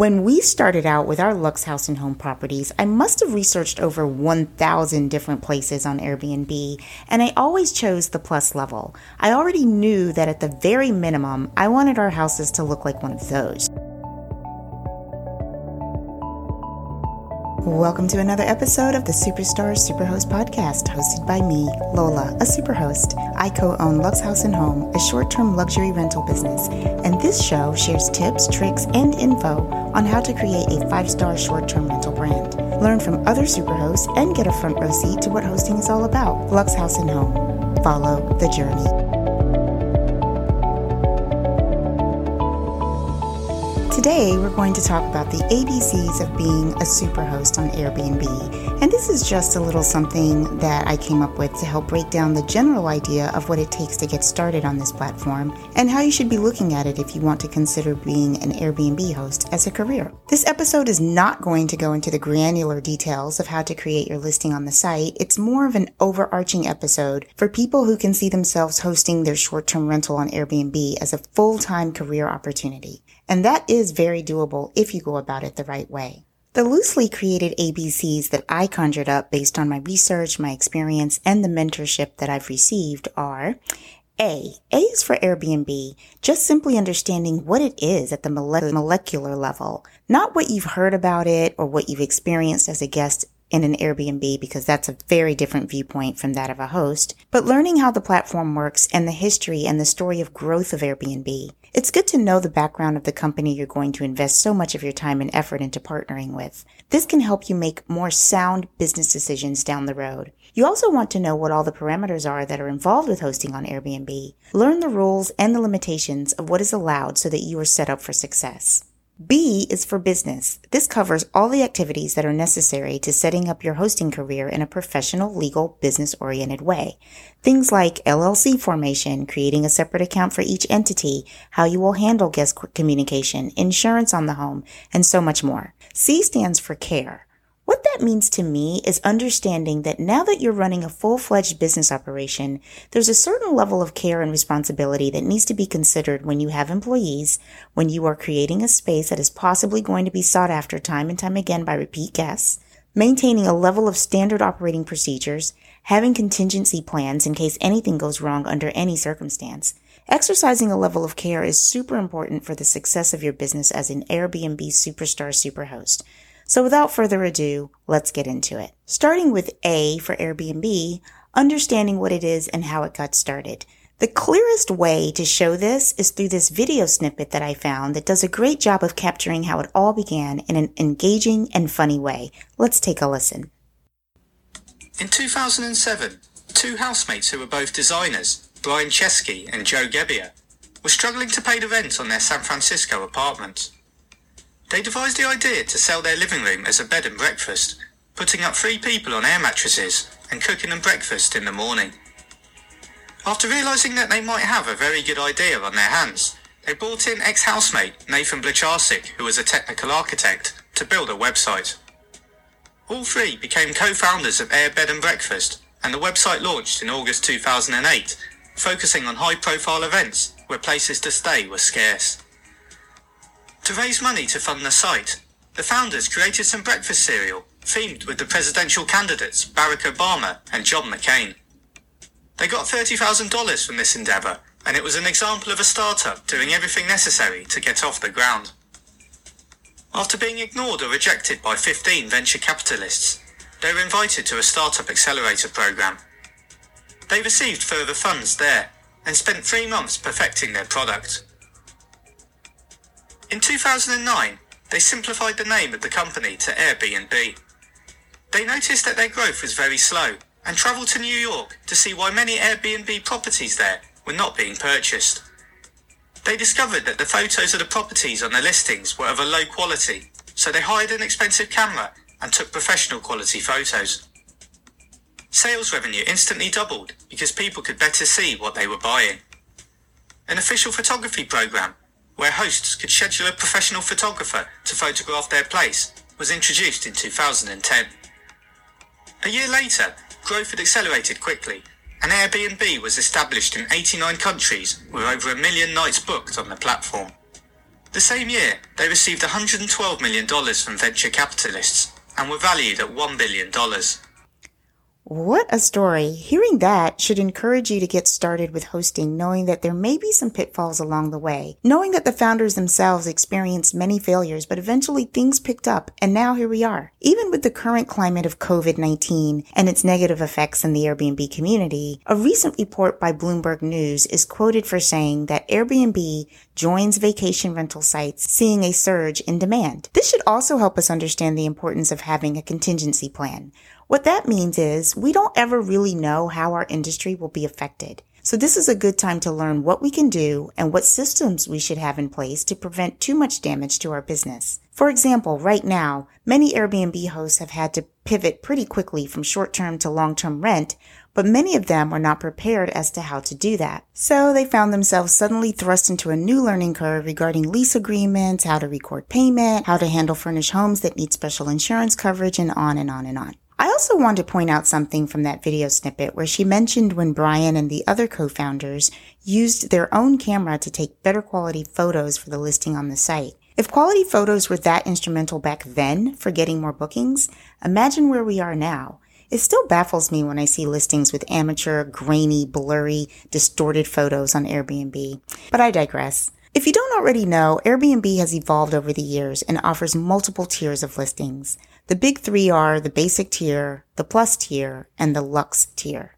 When we started out with our Luxe House and Home properties, I must have researched over 1,000 different places on Airbnb, and I always chose the plus level. I already knew that at the very minimum, I wanted our houses to look like one of those. Welcome to another episode of the Superstar Superhost podcast, hosted by me, Lola, a superhost. I co own Luxe House and Home, a short term luxury rental business, and this show shares tips, tricks, and info on how to create a five star short term rental brand. Learn from other superhosts and get a front row seat to what hosting is all about. Luxe House and Home. Follow the journey. Today, we're going to talk about the ABCs of being a superhost on Airbnb. And this is just a little something that I came up with to help break down the general idea of what it takes to get started on this platform and how you should be looking at it if you want to consider being an Airbnb host as a career. This episode is not going to go into the granular details of how to create your listing on the site. It's more of an overarching episode for people who can see themselves hosting their short term rental on Airbnb as a full time career opportunity. And that is very doable if you go about it the right way. The loosely created ABCs that I conjured up based on my research, my experience, and the mentorship that I've received are A. A is for Airbnb, just simply understanding what it is at the molecular level, not what you've heard about it or what you've experienced as a guest in an Airbnb because that's a very different viewpoint from that of a host, but learning how the platform works and the history and the story of growth of Airbnb. It's good to know the background of the company you're going to invest so much of your time and effort into partnering with. This can help you make more sound business decisions down the road. You also want to know what all the parameters are that are involved with hosting on Airbnb. Learn the rules and the limitations of what is allowed so that you are set up for success. B is for business. This covers all the activities that are necessary to setting up your hosting career in a professional, legal, business oriented way. Things like LLC formation, creating a separate account for each entity, how you will handle guest communication, insurance on the home, and so much more. C stands for care. What that means to me is understanding that now that you're running a full fledged business operation, there's a certain level of care and responsibility that needs to be considered when you have employees, when you are creating a space that is possibly going to be sought after time and time again by repeat guests, maintaining a level of standard operating procedures, having contingency plans in case anything goes wrong under any circumstance. Exercising a level of care is super important for the success of your business as an Airbnb superstar superhost. So without further ado, let's get into it. Starting with A for Airbnb, understanding what it is and how it got started. The clearest way to show this is through this video snippet that I found that does a great job of capturing how it all began in an engaging and funny way. Let's take a listen. In 2007, two housemates who were both designers, Brian Chesky and Joe Gebbia, were struggling to pay the rent on their San Francisco apartment. They devised the idea to sell their living room as a bed and breakfast, putting up three people on air mattresses and cooking them breakfast in the morning. After realising that they might have a very good idea on their hands, they brought in ex-housemate Nathan Blacharczyk, who was a technical architect, to build a website. All three became co-founders of Air Bed and Breakfast, and the website launched in August 2008, focusing on high-profile events where places to stay were scarce. To raise money to fund the site, the founders created some breakfast cereal themed with the presidential candidates Barack Obama and John McCain. They got $30,000 from this endeavour, and it was an example of a startup doing everything necessary to get off the ground. After being ignored or rejected by 15 venture capitalists, they were invited to a startup accelerator program. They received further funds there and spent three months perfecting their product. In 2009, they simplified the name of the company to Airbnb. They noticed that their growth was very slow and travelled to New York to see why many Airbnb properties there were not being purchased. They discovered that the photos of the properties on the listings were of a low quality, so they hired an expensive camera and took professional quality photos. Sales revenue instantly doubled because people could better see what they were buying. An official photography program where hosts could schedule a professional photographer to photograph their place, was introduced in 2010. A year later, growth had accelerated quickly, and Airbnb was established in 89 countries with over a million nights booked on the platform. The same year, they received $112 million from venture capitalists and were valued at $1 billion. What a story. Hearing that should encourage you to get started with hosting knowing that there may be some pitfalls along the way. Knowing that the founders themselves experienced many failures, but eventually things picked up and now here we are. Even with the current climate of COVID-19 and its negative effects in the Airbnb community, a recent report by Bloomberg News is quoted for saying that Airbnb joins vacation rental sites seeing a surge in demand. This should also help us understand the importance of having a contingency plan. What that means is we don't ever really know how our industry will be affected. So this is a good time to learn what we can do and what systems we should have in place to prevent too much damage to our business. For example, right now, many Airbnb hosts have had to pivot pretty quickly from short-term to long-term rent, but many of them were not prepared as to how to do that. So they found themselves suddenly thrust into a new learning curve regarding lease agreements, how to record payment, how to handle furnished homes that need special insurance coverage, and on and on and on. I also want to point out something from that video snippet where she mentioned when Brian and the other co-founders used their own camera to take better quality photos for the listing on the site. If quality photos were that instrumental back then for getting more bookings, imagine where we are now. It still baffles me when I see listings with amateur, grainy, blurry, distorted photos on Airbnb. But I digress. If you don't already know, Airbnb has evolved over the years and offers multiple tiers of listings. The big three are the basic tier, the plus tier, and the luxe tier.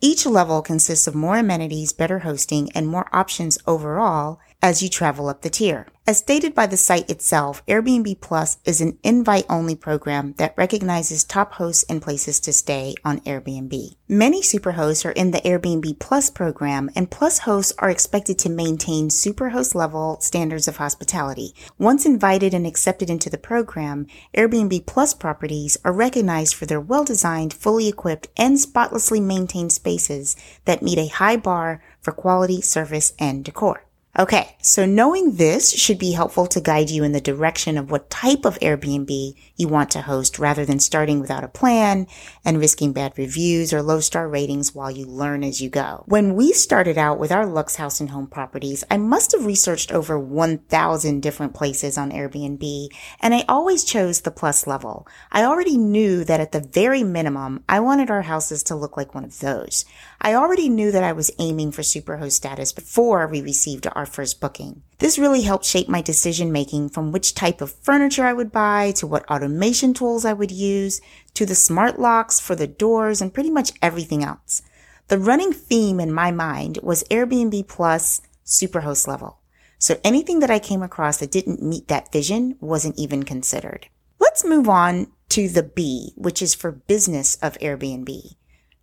Each level consists of more amenities, better hosting, and more options overall as you travel up the tier. As stated by the site itself, Airbnb Plus is an invite only program that recognizes top hosts and places to stay on Airbnb. Many superhosts are in the Airbnb Plus program and Plus hosts are expected to maintain superhost level standards of hospitality. Once invited and accepted into the program, Airbnb Plus properties are recognized for their well-designed, fully equipped, and spotlessly maintained spaces that meet a high bar for quality, service, and decor. Okay, so knowing this should be helpful to guide you in the direction of what type of Airbnb you want to host rather than starting without a plan and risking bad reviews or low star ratings while you learn as you go. When we started out with our Luxe House and Home properties, I must have researched over 1,000 different places on Airbnb and I always chose the plus level. I already knew that at the very minimum, I wanted our houses to look like one of those. I already knew that I was aiming for superhost status before we received our first booking. This really helped shape my decision making from which type of furniture I would buy to what automation tools I would use to the smart locks for the doors and pretty much everything else. The running theme in my mind was Airbnb plus superhost level. So anything that I came across that didn't meet that vision wasn't even considered. Let's move on to the B, which is for business of Airbnb.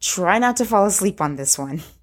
Try not to fall asleep on this one.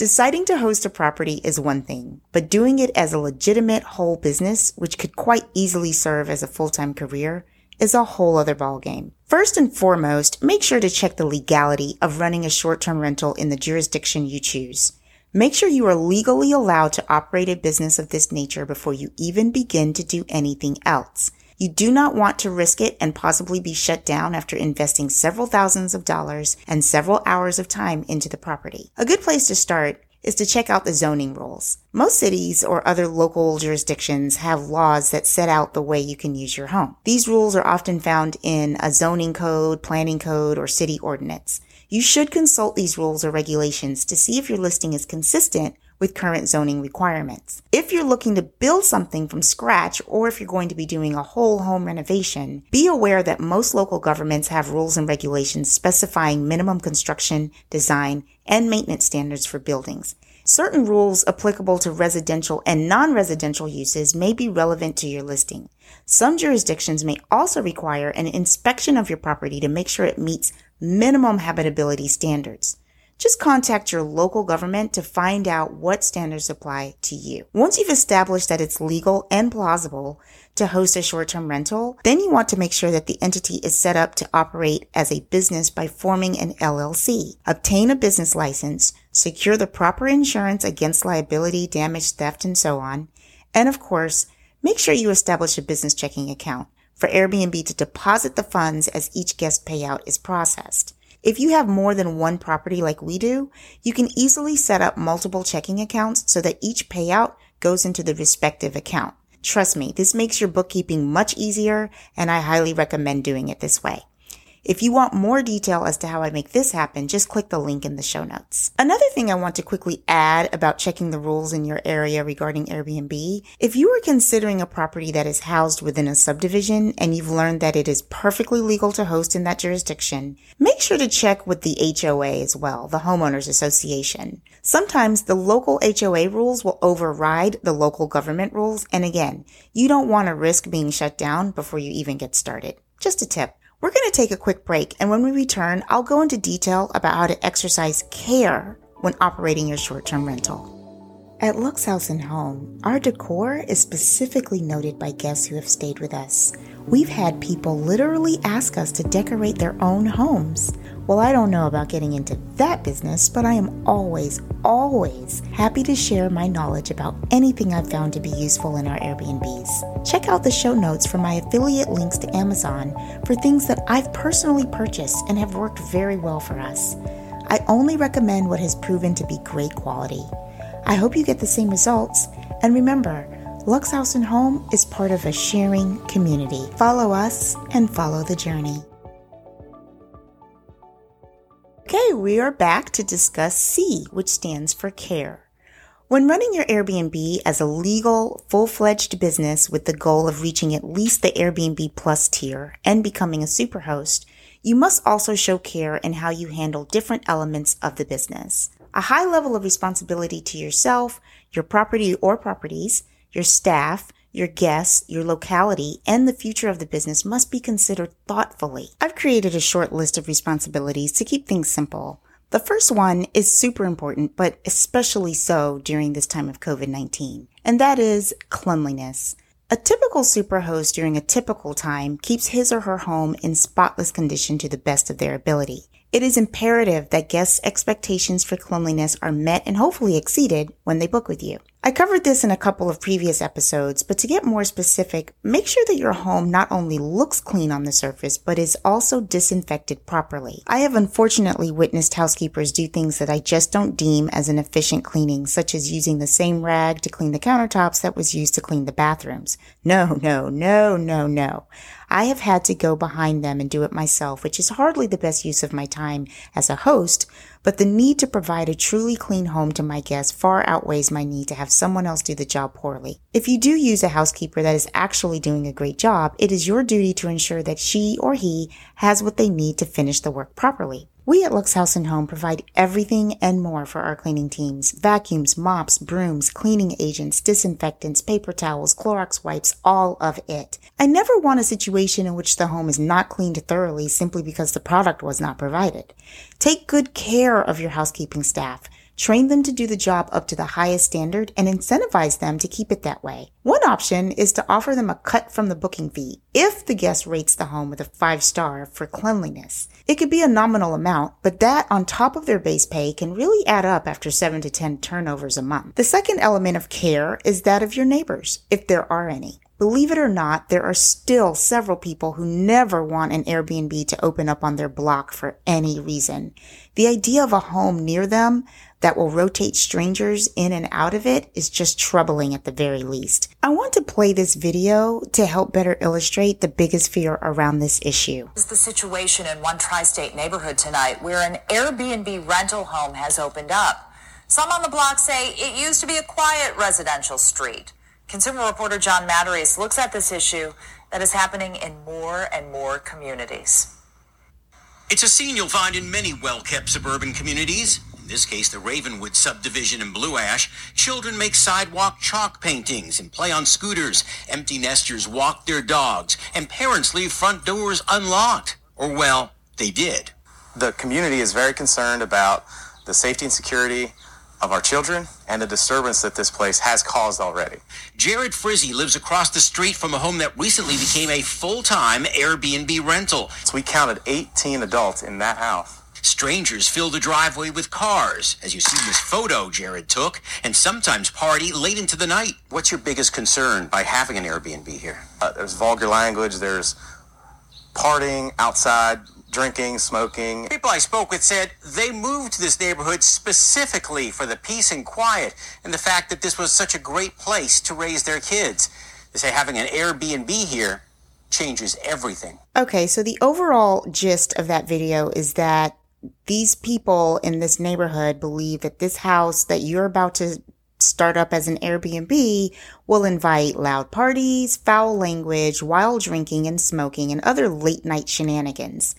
Deciding to host a property is one thing, but doing it as a legitimate whole business, which could quite easily serve as a full-time career, is a whole other ballgame. First and foremost, make sure to check the legality of running a short-term rental in the jurisdiction you choose. Make sure you are legally allowed to operate a business of this nature before you even begin to do anything else. You do not want to risk it and possibly be shut down after investing several thousands of dollars and several hours of time into the property. A good place to start is to check out the zoning rules. Most cities or other local jurisdictions have laws that set out the way you can use your home. These rules are often found in a zoning code, planning code, or city ordinance. You should consult these rules or regulations to see if your listing is consistent with current zoning requirements. If you're looking to build something from scratch or if you're going to be doing a whole home renovation, be aware that most local governments have rules and regulations specifying minimum construction, design, and maintenance standards for buildings. Certain rules applicable to residential and non-residential uses may be relevant to your listing. Some jurisdictions may also require an inspection of your property to make sure it meets minimum habitability standards just contact your local government to find out what standards apply to you. Once you've established that it's legal and plausible to host a short-term rental, then you want to make sure that the entity is set up to operate as a business by forming an LLC. Obtain a business license, secure the proper insurance against liability, damage, theft, and so on. And of course, make sure you establish a business checking account for Airbnb to deposit the funds as each guest payout is processed. If you have more than one property like we do, you can easily set up multiple checking accounts so that each payout goes into the respective account. Trust me, this makes your bookkeeping much easier and I highly recommend doing it this way. If you want more detail as to how I make this happen, just click the link in the show notes. Another thing I want to quickly add about checking the rules in your area regarding Airbnb, if you are considering a property that is housed within a subdivision and you've learned that it is perfectly legal to host in that jurisdiction, make sure to check with the HOA as well, the homeowners association. Sometimes the local HOA rules will override the local government rules, and again, you don't want to risk being shut down before you even get started. Just a tip. We're going to take a quick break, and when we return, I'll go into detail about how to exercise care when operating your short term rental. At Luxe House and Home, our decor is specifically noted by guests who have stayed with us. We've had people literally ask us to decorate their own homes. Well, I don't know about getting into that business, but I am always, always happy to share my knowledge about anything I've found to be useful in our Airbnbs. Check out the show notes for my affiliate links to Amazon for things that I've personally purchased and have worked very well for us. I only recommend what has proven to be great quality. I hope you get the same results. And remember, Luxe House and Home is part of a sharing community. Follow us and follow the journey. Okay, we are back to discuss C, which stands for care. When running your Airbnb as a legal, full fledged business with the goal of reaching at least the Airbnb Plus tier and becoming a superhost, you must also show care in how you handle different elements of the business. A high level of responsibility to yourself, your property or properties, your staff, your guests, your locality, and the future of the business must be considered thoughtfully. I've created a short list of responsibilities to keep things simple. The first one is super important, but especially so during this time of COVID-19, and that is cleanliness. A typical superhost during a typical time keeps his or her home in spotless condition to the best of their ability. It is imperative that guests' expectations for cleanliness are met and hopefully exceeded when they book with you. I covered this in a couple of previous episodes, but to get more specific, make sure that your home not only looks clean on the surface, but is also disinfected properly. I have unfortunately witnessed housekeepers do things that I just don't deem as an efficient cleaning, such as using the same rag to clean the countertops that was used to clean the bathrooms. No, no, no, no, no. I have had to go behind them and do it myself, which is hardly the best use of my time as a host, but the need to provide a truly clean home to my guests far outweighs my need to have someone else do the job poorly. If you do use a housekeeper that is actually doing a great job, it is your duty to ensure that she or he has what they need to finish the work properly. We at Luxe House and Home provide everything and more for our cleaning teams. Vacuums, mops, brooms, cleaning agents, disinfectants, paper towels, Clorox wipes, all of it. I never want a situation in which the home is not cleaned thoroughly simply because the product was not provided. Take good care of your housekeeping staff train them to do the job up to the highest standard, and incentivize them to keep it that way. One option is to offer them a cut from the booking fee if the guest rates the home with a five star for cleanliness. It could be a nominal amount, but that on top of their base pay can really add up after seven to 10 turnovers a month. The second element of care is that of your neighbors, if there are any. Believe it or not, there are still several people who never want an Airbnb to open up on their block for any reason. The idea of a home near them that will rotate strangers in and out of it is just troubling at the very least. I want to play this video to help better illustrate the biggest fear around this issue. This is the situation in one tri-state neighborhood tonight where an Airbnb rental home has opened up. Some on the block say it used to be a quiet residential street. Consumer reporter John Matarese looks at this issue that is happening in more and more communities. It's a scene you'll find in many well-kept suburban communities. In this case, the Ravenwood subdivision in Blue Ash. Children make sidewalk chalk paintings and play on scooters. Empty nesters walk their dogs, and parents leave front doors unlocked. Or, well, they did. The community is very concerned about the safety and security of our children and the disturbance that this place has caused already. Jared Frizzy lives across the street from a home that recently became a full-time Airbnb rental. So we counted 18 adults in that house. Strangers fill the driveway with cars, as you see in this photo Jared took, and sometimes party late into the night. What's your biggest concern by having an Airbnb here? Uh, there's vulgar language, there's partying outside, drinking, smoking. People I spoke with said they moved to this neighborhood specifically for the peace and quiet and the fact that this was such a great place to raise their kids. They say having an Airbnb here changes everything. Okay, so the overall gist of that video is that these people in this neighborhood believe that this house that you're about to start up as an Airbnb will invite loud parties, foul language, wild drinking and smoking, and other late night shenanigans.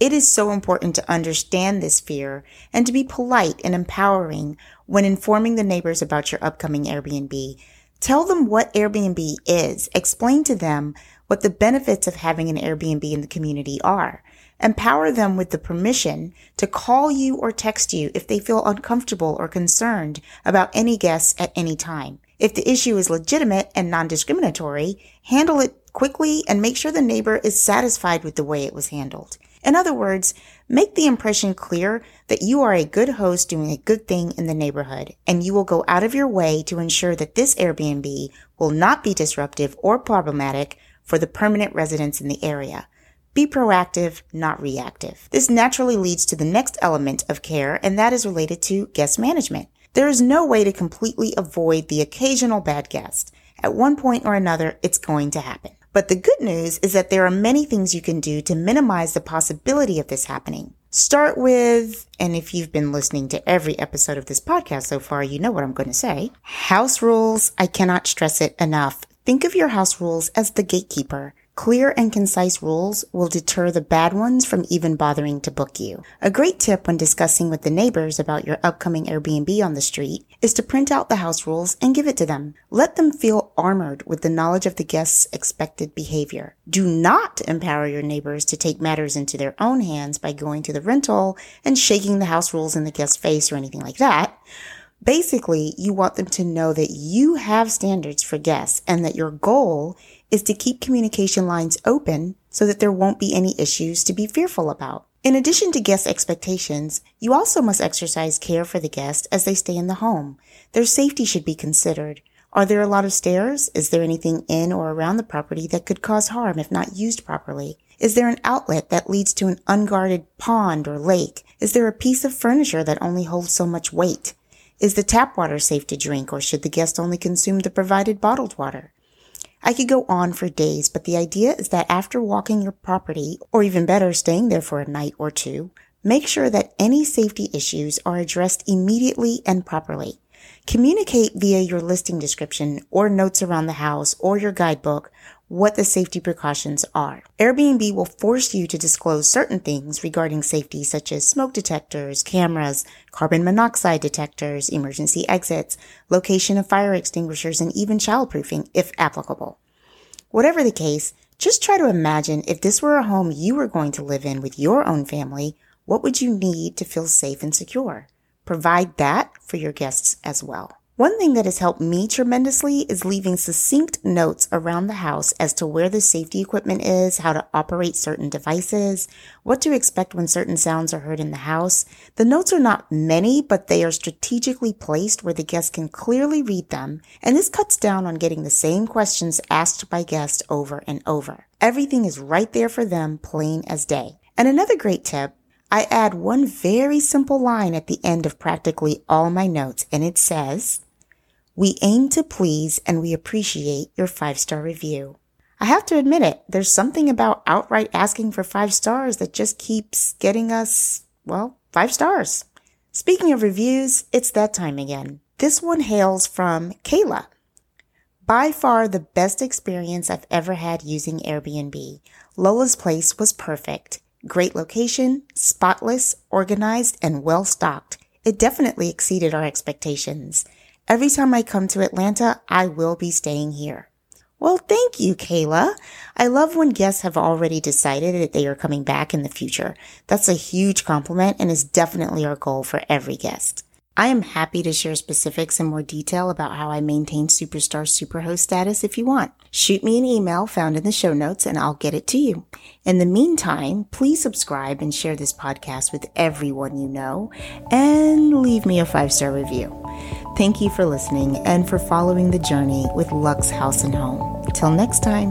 It is so important to understand this fear and to be polite and empowering when informing the neighbors about your upcoming Airbnb. Tell them what Airbnb is. Explain to them what the benefits of having an Airbnb in the community are. Empower them with the permission to call you or text you if they feel uncomfortable or concerned about any guests at any time. If the issue is legitimate and non-discriminatory, handle it quickly and make sure the neighbor is satisfied with the way it was handled. In other words, make the impression clear that you are a good host doing a good thing in the neighborhood and you will go out of your way to ensure that this Airbnb will not be disruptive or problematic for the permanent residents in the area. Be proactive, not reactive. This naturally leads to the next element of care, and that is related to guest management. There is no way to completely avoid the occasional bad guest. At one point or another, it's going to happen. But the good news is that there are many things you can do to minimize the possibility of this happening. Start with, and if you've been listening to every episode of this podcast so far, you know what I'm going to say. House rules. I cannot stress it enough. Think of your house rules as the gatekeeper. Clear and concise rules will deter the bad ones from even bothering to book you. A great tip when discussing with the neighbors about your upcoming Airbnb on the street is to print out the house rules and give it to them. Let them feel armored with the knowledge of the guest's expected behavior. Do not empower your neighbors to take matters into their own hands by going to the rental and shaking the house rules in the guest's face or anything like that. Basically, you want them to know that you have standards for guests and that your goal is to keep communication lines open so that there won't be any issues to be fearful about. In addition to guest expectations, you also must exercise care for the guest as they stay in the home. Their safety should be considered. Are there a lot of stairs? Is there anything in or around the property that could cause harm if not used properly? Is there an outlet that leads to an unguarded pond or lake? Is there a piece of furniture that only holds so much weight? Is the tap water safe to drink or should the guest only consume the provided bottled water? I could go on for days, but the idea is that after walking your property, or even better, staying there for a night or two, make sure that any safety issues are addressed immediately and properly. Communicate via your listing description or notes around the house or your guidebook what the safety precautions are. Airbnb will force you to disclose certain things regarding safety such as smoke detectors, cameras, carbon monoxide detectors, emergency exits, location of fire extinguishers, and even childproofing if applicable. Whatever the case, just try to imagine if this were a home you were going to live in with your own family, what would you need to feel safe and secure? Provide that for your guests as well. One thing that has helped me tremendously is leaving succinct notes around the house as to where the safety equipment is, how to operate certain devices, what to expect when certain sounds are heard in the house. The notes are not many, but they are strategically placed where the guest can clearly read them, and this cuts down on getting the same questions asked by guests over and over. Everything is right there for them, plain as day. And another great tip I add one very simple line at the end of practically all my notes, and it says, we aim to please and we appreciate your five star review. I have to admit it, there's something about outright asking for five stars that just keeps getting us, well, five stars. Speaking of reviews, it's that time again. This one hails from Kayla. By far the best experience I've ever had using Airbnb. Lola's place was perfect. Great location, spotless, organized, and well stocked. It definitely exceeded our expectations. Every time I come to Atlanta, I will be staying here. Well, thank you, Kayla. I love when guests have already decided that they are coming back in the future. That's a huge compliment and is definitely our goal for every guest. I am happy to share specifics and more detail about how I maintain Superstar Superhost status if you want. Shoot me an email found in the show notes and I'll get it to you. In the meantime, please subscribe and share this podcast with everyone you know and leave me a five star review. Thank you for listening and for following the journey with Luxe House and Home. Till next time.